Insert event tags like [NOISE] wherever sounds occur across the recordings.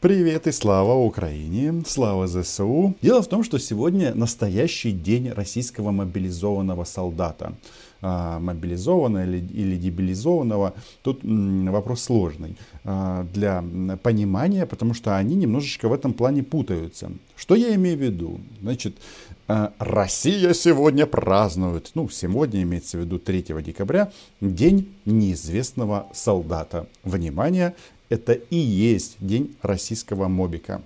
Привет и слава Украине, слава ЗСУ. Дело в том, что сегодня настоящий день российского мобилизованного солдата. А, мобилизованного или, или дебилизованного, тут вопрос сложный а, для понимания, потому что они немножечко в этом плане путаются. Что я имею в виду? Значит, а, Россия сегодня празднует, ну, сегодня имеется в виду 3 декабря, День неизвестного солдата. Внимание, это и есть день российского мобика.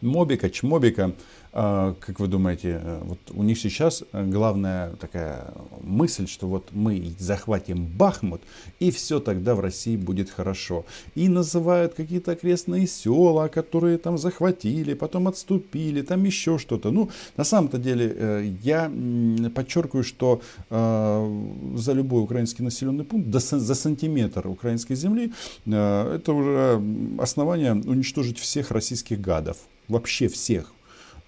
Мобика, чмобика, как вы думаете, э, вот у них сейчас э, главная такая мысль, что вот мы захватим Бахмут, и все тогда в России будет хорошо. И называют какие-то окрестные села, которые там захватили, потом отступили, там еще что-то. Ну, на самом-то деле, э, я подчеркиваю, что за любой украинский населенный пункт, за сантиметр украинской земли, это уже основание уничтожить всех российских гадов. Вообще всех.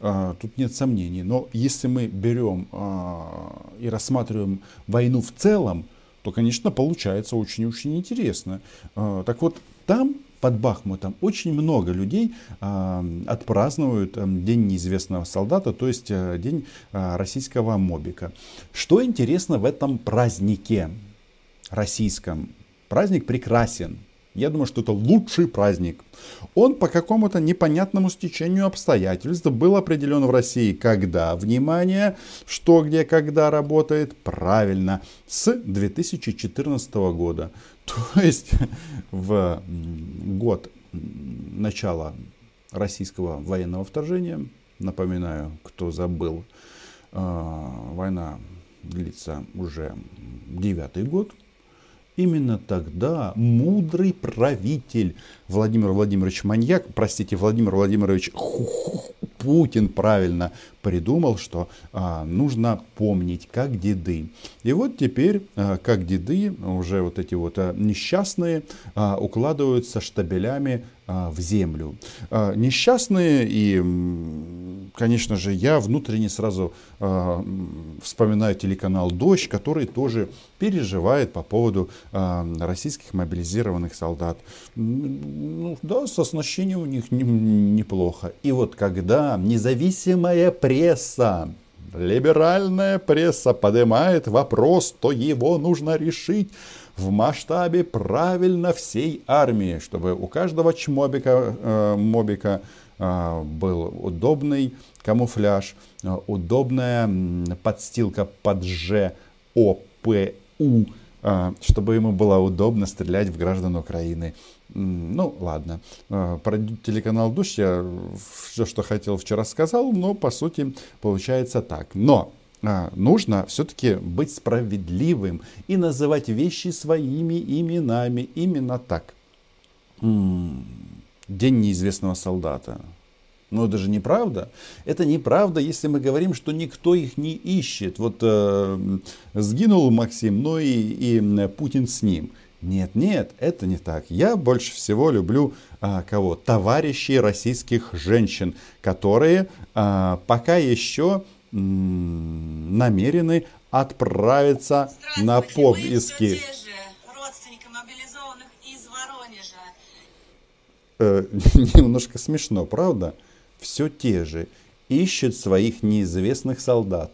А, тут нет сомнений. Но если мы берем а, и рассматриваем войну в целом, то, конечно, получается очень-очень интересно. А, так вот, там под Бахмутом очень много людей отпразднуют День неизвестного солдата, то есть День российского мобика. Что интересно в этом празднике российском? Праздник прекрасен. Я думаю, что это лучший праздник. Он по какому-то непонятному стечению обстоятельств был определен в России когда? Внимание, что, где, когда работает? Правильно, с 2014 года. [LAUGHS] То есть в год начала российского военного вторжения, напоминаю, кто забыл, а, война длится уже девятый год, Именно тогда мудрый правитель Владимир Владимирович Маньяк, простите, Владимир Владимирович Путин правильно придумал, что а, нужно помнить, как деды. И вот теперь, а, как деды, уже вот эти вот а, несчастные, а, укладываются штабелями а, в землю. А, несчастные и, конечно же, я внутренне сразу а, вспоминаю телеканал «Дождь», который тоже переживает по поводу а, российских мобилизированных солдат. Ну, да, с оснащением у них не, неплохо. И вот когда независимая пресса, либеральная пресса поднимает вопрос, то его нужно решить в масштабе правильно всей армии, чтобы у каждого чмобика, э, мобика э, был удобный камуфляж, э, удобная подстилка под Ж, О, П, У, э, чтобы ему было удобно стрелять в граждан Украины. Ну, ладно. А, про телеканал Душ я все, что хотел вчера сказал, но по сути получается так. Но а, нужно все-таки быть справедливым и называть вещи своими именами. Именно так. День неизвестного солдата. Но это же неправда. Это неправда, если мы говорим, что никто их не ищет. Вот э, сгинул Максим, но и, и Путин с ним. Нет, нет, это не так. Я больше всего люблю а, кого? Товарищей российских женщин, которые а, пока еще м, намерены отправиться на поиски. Э, [LAUGHS] немножко смешно, правда? Все те же. Ищут своих неизвестных солдат.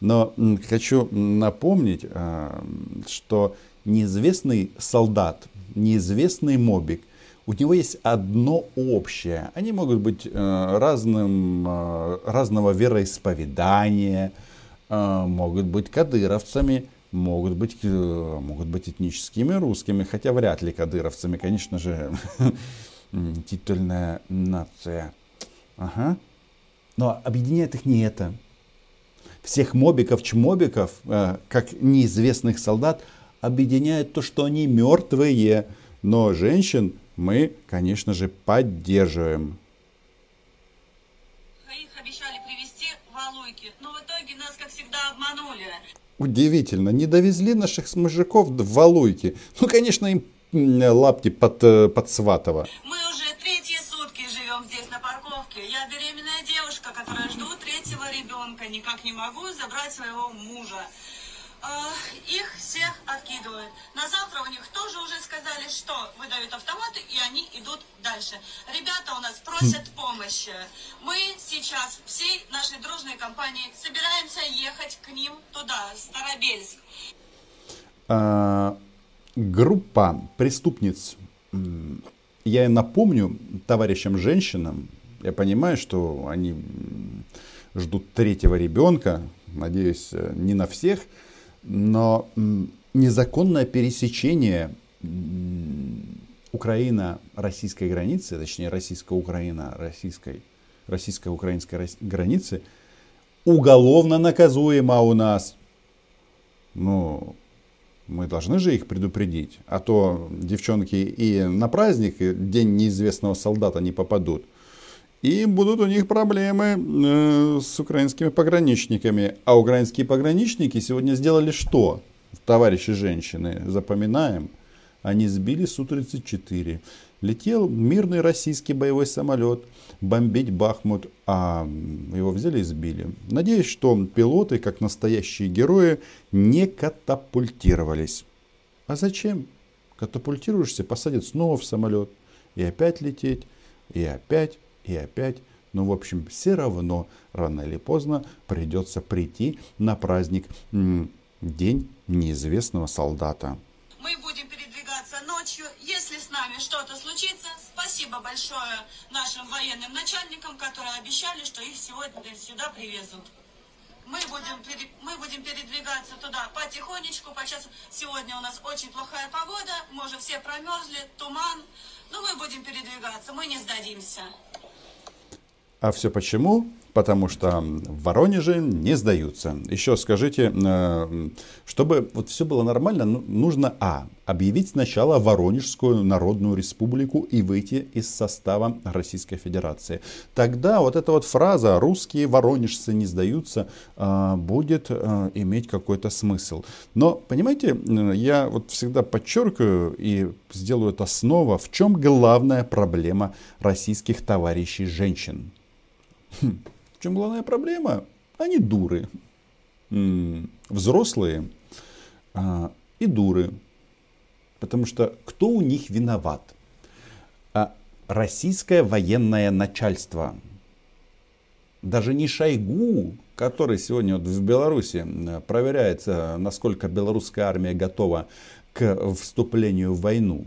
Но хочу напомнить, а, что неизвестный солдат, неизвестный мобик, у него есть одно общее. Они могут быть э, разным, э, разного вероисповедания, э, могут быть кадыровцами, могут быть, э, могут быть этническими русскими, хотя вряд ли кадыровцами, конечно же, [LAUGHS] титульная нация. Ага. Но объединяет их не это. Всех мобиков, чмобиков, э, как неизвестных солдат, объединяет то, что они мертвые. Но женщин мы, конечно же, поддерживаем. Их обещали привезти в Алуйки, но в итоге нас, как всегда, обманули. Удивительно, не довезли наших мужиков в Алуйки. Ну, конечно, им лапти под, э, под Сватово. Мы парковке. Я беременная девушка, которая жду третьего ребенка. Никак не могу забрать своего мужа. э, их всех откидывают. На завтра у них тоже уже сказали, что выдают автоматы, и они идут дальше. Ребята у нас просят помощи. Мы сейчас всей нашей дружной компанией собираемся ехать к ним туда, в Старобельск. А, группа преступниц, я напомню товарищам женщинам, я понимаю, что они ждут третьего ребенка, надеюсь, э, не на всех, но незаконное пересечение Украина-российской границы, точнее российско-украина, российской, российско-украинской границы, уголовно наказуемо у нас. Ну, мы должны же их предупредить. А то девчонки и на праздник, день неизвестного солдата не попадут. И будут у них проблемы э, с украинскими пограничниками. А украинские пограничники сегодня сделали что? Товарищи женщины, запоминаем. Они сбили Су-34. Летел мирный российский боевой самолет бомбить Бахмут, а его взяли и сбили. Надеюсь, что пилоты, как настоящие герои, не катапультировались. А зачем? Катапультируешься, посадят снова в самолет. И опять лететь, и опять, и опять. Но, в общем, все равно, рано или поздно, придется прийти на праздник День неизвестного солдата. Мы будем передвигаться ночью. Если с нами что-то случится, спасибо большое нашим военным начальникам, которые обещали, что их сегодня сюда привезут. Мы будем, мы будем передвигаться туда потихонечку, по часу. Сегодня у нас очень плохая погода, мы уже все промерзли, туман. Но мы будем передвигаться, мы не сдадимся. А все почему? Потому что в Воронеже не сдаются. Еще скажите, э, чтобы вот все было нормально, ну, нужно А. Объявить сначала Воронежскую Народную Республику и выйти из состава Российской Федерации. Тогда вот эта вот фраза «русские воронежцы не сдаются» э, будет э, иметь какой-то смысл. Но, понимаете, я вот всегда подчеркиваю и сделаю это снова, в чем главная проблема российских товарищей женщин. В чем главная проблема? Они дуры. Взрослые а, и дуры. Потому что кто у них виноват? А, российское военное начальство. Даже не Шойгу, который сегодня вот в Беларуси проверяет, насколько белорусская армия готова к вступлению в войну.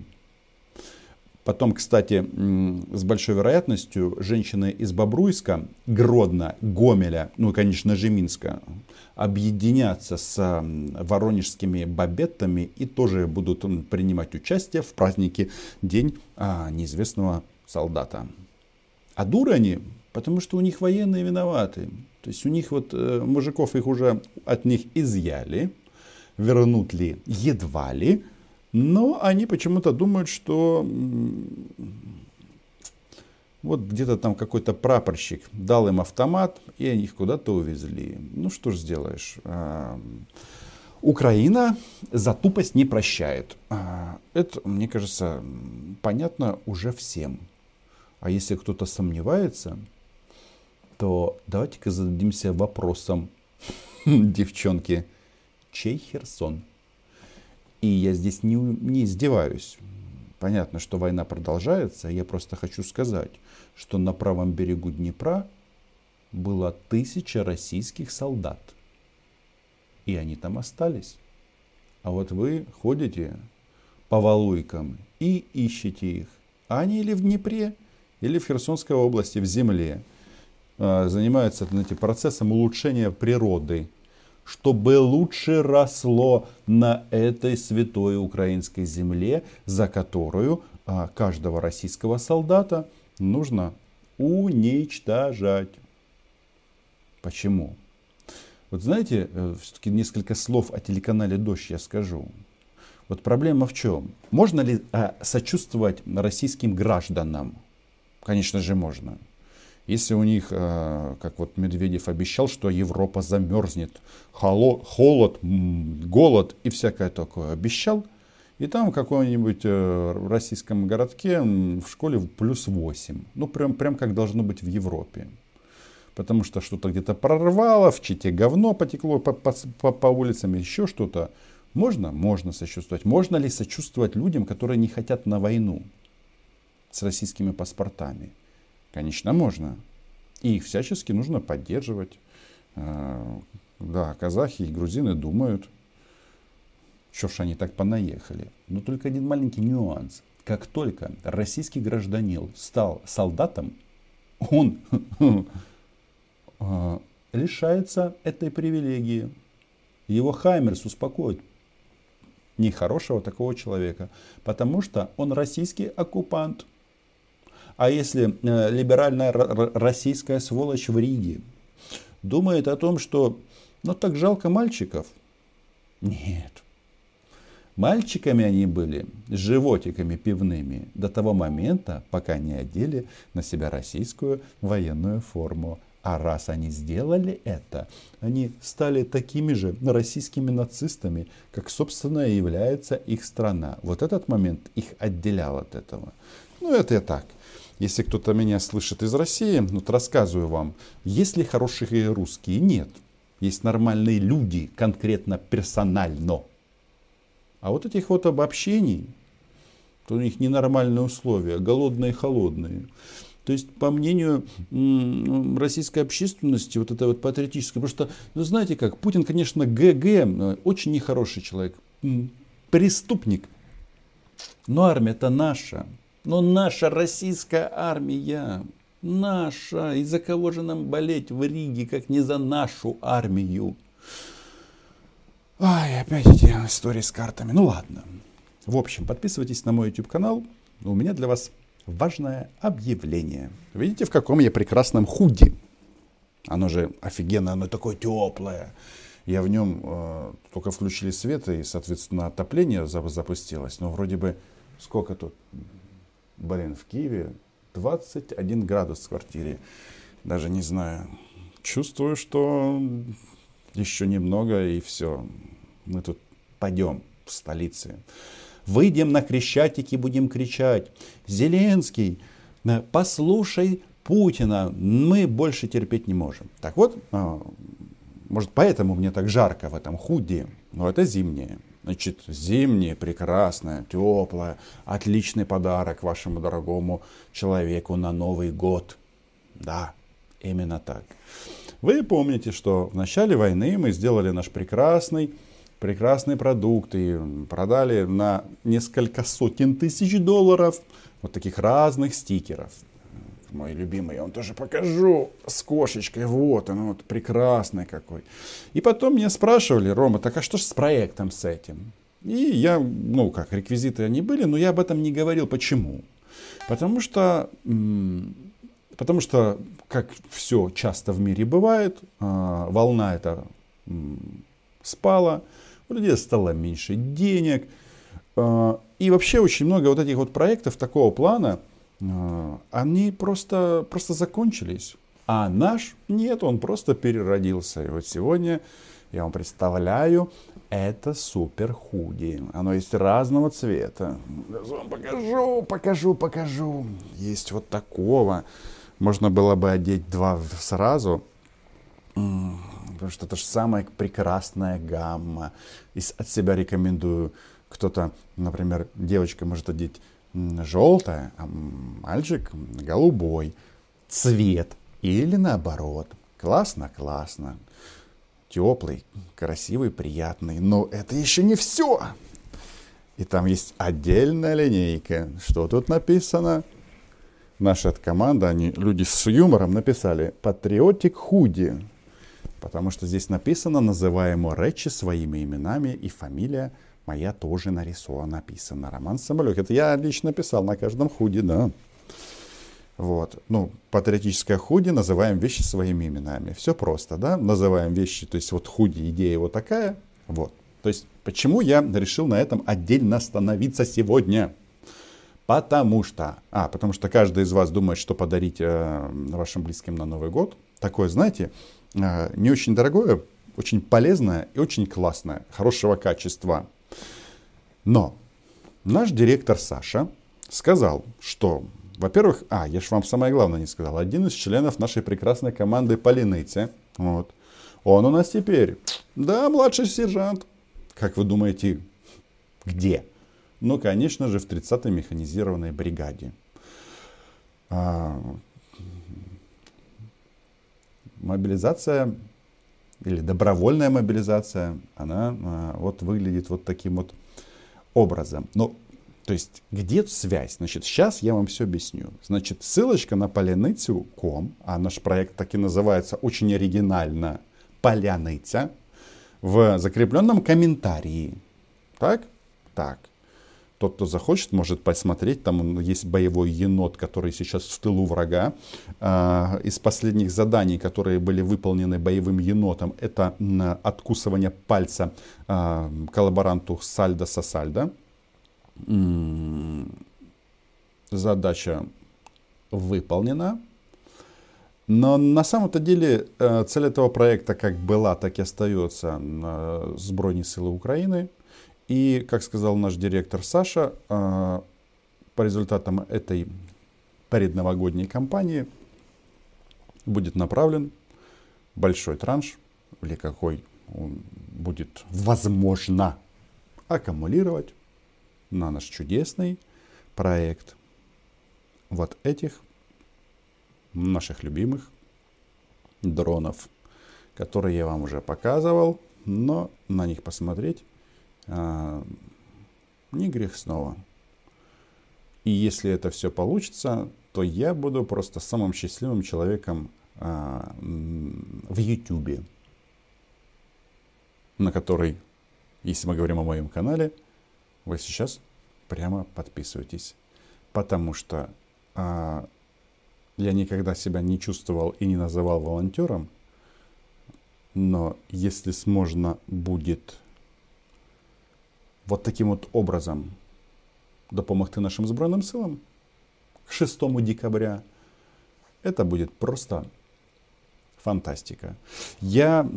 Потом, кстати, с большой вероятностью женщины из Бобруйска, Гродно, Гомеля, ну и, конечно же, Минска, объединятся с воронежскими бабеттами и тоже будут принимать участие в празднике День а, неизвестного солдата. А дуры они, потому что у них военные виноваты. То есть у них вот э, мужиков их уже от них изъяли, вернут ли едва ли, но они почему-то думают, что вот где-то там какой-то прапорщик дал им автомат, и они их куда-то увезли. Ну что ж сделаешь. А, Украина за тупость не прощает. А, это, мне кажется, понятно уже всем. А если кто-то сомневается, то давайте-ка зададимся вопросом, [LAUGHS] девчонки, чей Херсон? И я здесь не, не издеваюсь. Понятно, что война продолжается. Я просто хочу сказать, что на правом берегу Днепра было тысяча российских солдат. И они там остались. А вот вы ходите по Валуйкам и ищете их. А они или в Днепре, или в Херсонской области, в земле. А, занимаются знаете, процессом улучшения природы чтобы лучше росло на этой святой украинской земле, за которую а, каждого российского солдата нужно уничтожать. Почему? Вот знаете, э, все-таки несколько слов о телеканале «Дождь» я скажу. Вот проблема в чем? Можно ли а, сочувствовать российским гражданам? Конечно же, можно. Если у них, э, как вот Медведев обещал, что Европа замерзнет, холод, голод и всякое такое обещал, и там в каком-нибудь э, российском городке в школе плюс 8. Ну, прям, прям как должно быть в Европе. потому что что-то где-то прорвало, в Чите говно потекло по, по, по, по улицам, еще что-то. Можно? Можно сочувствовать. Можно ли сочувствовать людям, которые не хотят на войну с российскими паспортами? Конечно, можно. И их всячески нужно поддерживать. А, да, казахи и грузины думают, что ж они так понаехали. Но только один маленький нюанс. Как только российский гражданин стал солдатом, он [LAUGHS] а, лишается этой привилегии. Его Хаймерс успокоит нехорошего такого человека, потому что он российский оккупант. А если э, либеральная российская сволочь в Риге думает о том, что ну так жалко мальчиков, нет. Мальчиками они были, животиками пивными, до того момента, пока не одели на себя российскую военную форму. А раз они сделали это, они стали такими же российскими нацистами, как, собственно, и является их страна. Вот этот момент их отделял от этого. Ну, это я так. Если кто-то меня слышит из России, вот рассказываю вам, есть ли хорошие русские? Нет. Есть нормальные люди, конкретно персонально. А вот этих вот обобщений, то у них ненормальные условия, голодные холодные. То есть, по мнению российской общественности, вот это вот патриотическое, потому что, ну, знаете как, Путин, конечно, ГГ, очень нехороший человек, преступник, но армия-то наша, но наша российская армия, наша, и за кого же нам болеть в Риге, как не за нашу армию? Ай, опять эти истории с картами. Ну ладно. В общем, подписывайтесь на мой YouTube канал. У меня для вас важное объявление. Видите, в каком я прекрасном худи? Оно же офигенно, оно такое теплое. Я в нем э, только включили свет, и, соответственно, отопление запустилось. Но вроде бы сколько тут? Блин, в Киеве 21 градус в квартире. Даже не знаю. Чувствую, что еще немного и все. Мы тут пойдем в столице. Выйдем на Крещатики, будем кричать. Зеленский, послушай Путина, мы больше терпеть не можем. Так вот, а, может поэтому мне так жарко в этом худи, но это зимнее. Значит, зимнее, прекрасное, теплое, отличный подарок вашему дорогому человеку на Новый год. Да, именно так. Вы помните, что в начале войны мы сделали наш прекрасный, прекрасный продукт и продали на несколько сотен тысяч долларов вот таких разных стикеров. Мой любимый, я вам тоже покажу с кошечкой. Вот он, вот прекрасный какой. И потом меня спрашивали, Рома, так а что ж с проектом с этим? И я, ну как, реквизиты они были, но я об этом не говорил. Почему? Потому что Потому что, как все часто в мире бывает, а, волна эта спала, у людей стало меньше денег. А, и вообще очень много вот этих вот проектов такого плана, они просто, просто закончились. А наш нет, он просто переродился. И вот сегодня я вам представляю, это супер худи. Оно есть разного цвета. Вам покажу, покажу, покажу. Есть вот такого. Можно было бы одеть два сразу, потому что это же самая прекрасная гамма. И от себя рекомендую. Кто-то, например, девочка может одеть желтое, а мальчик голубой. Цвет. Или наоборот. Классно, классно. Теплый, красивый, приятный. Но это еще не все. И там есть отдельная линейка. Что тут написано? наша команда, они люди с юмором написали «Патриотик худи», потому что здесь написано «Называемо речи своими именами и фамилия моя тоже нарисована, написана. Роман Самолюк. Это я лично писал на каждом худи, да. Вот. Ну, патриотическое худи, называем вещи своими именами. Все просто, да. Называем вещи, то есть вот худи, идея вот такая. Вот. То есть, почему я решил на этом отдельно остановиться сегодня? Потому что, а, потому что каждый из вас думает, что подарить э, вашим близким на Новый год. Такое, знаете, э, не очень дорогое, очень полезное и очень классное, хорошего качества. Но наш директор Саша сказал, что во-первых, а, я же вам самое главное не сказал. Один из членов нашей прекрасной команды Полиныцы, вот, он у нас теперь, да, младший сержант. Как вы думаете, где? Ну, конечно же, в 30-й механизированной бригаде. А, мобилизация или добровольная мобилизация, она а, вот выглядит вот таким вот образом. Но то есть, где связь? Значит, сейчас я вам все объясню. Значит, ссылочка на поляныцу.ком, а наш проект так и называется очень оригинально «Поляныця», в закрепленном комментарии. Так? Так. Тот, кто захочет, может посмотреть. Там есть боевой енот, который сейчас в тылу врага. А, из последних заданий, которые были выполнены боевым енотом, это откусывание пальца а, коллаборанту Сальдо Сосальдо задача выполнена. Но на самом-то деле э, цель этого проекта как была, так и остается на Сбройные силы Украины. И, как сказал наш директор Саша, э, по результатам этой предновогодней кампании будет направлен большой транш, или какой он будет возможно аккумулировать на наш чудесный проект вот этих наших любимых дронов, которые я вам уже показывал, но на них посмотреть не грех снова. И если это все получится, то я буду просто самым счастливым человеком а, в YouTube, на который, если мы говорим о моем канале, вы сейчас прямо подписывайтесь. Потому что а, я никогда себя не чувствовал и не называл волонтером. Но если можно будет вот таким вот образом допомогти нашим Збройним силам к 6 декабря, это будет просто фантастика. Я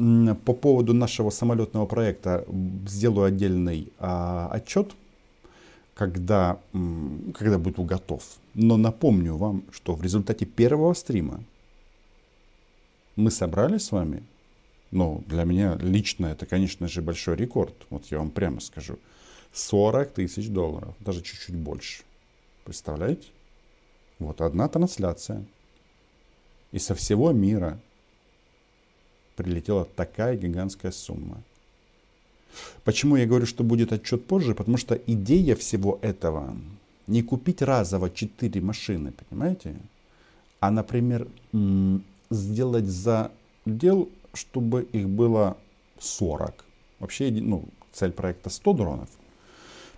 по поводу нашего самолетного проекта сделаю отдельный а, отчет, когда, когда будет готов. Но напомню вам, что в результате первого стрима мы собрали с вами, ну, для меня лично это, конечно же, большой рекорд. Вот я вам прямо скажу. 40 тысяч долларов, даже чуть-чуть больше. Представляете? Вот одна трансляция. И со всего мира прилетела такая гигантская сумма. Почему я говорю, что будет отчет позже? Потому что идея всего этого не купить разово 4 машины, понимаете? А, например, сделать за дел, чтобы их было 40. Вообще, ну, цель проекта 100 дронов.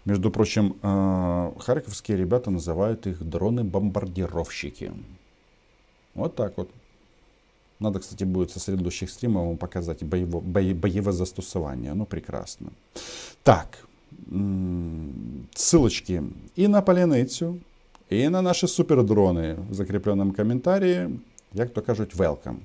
Между прочим, э, харьковские ребята называют их дроны-бомбардировщики. Вот так вот. Надо, кстати, будет со следующих стримов вам показать боево, бое, боевое застосование. Ну, прекрасно. Так, ссылочки и на Поляницю, і на наші супердрони в закріпленому коментарі, як то кажуть, welcome.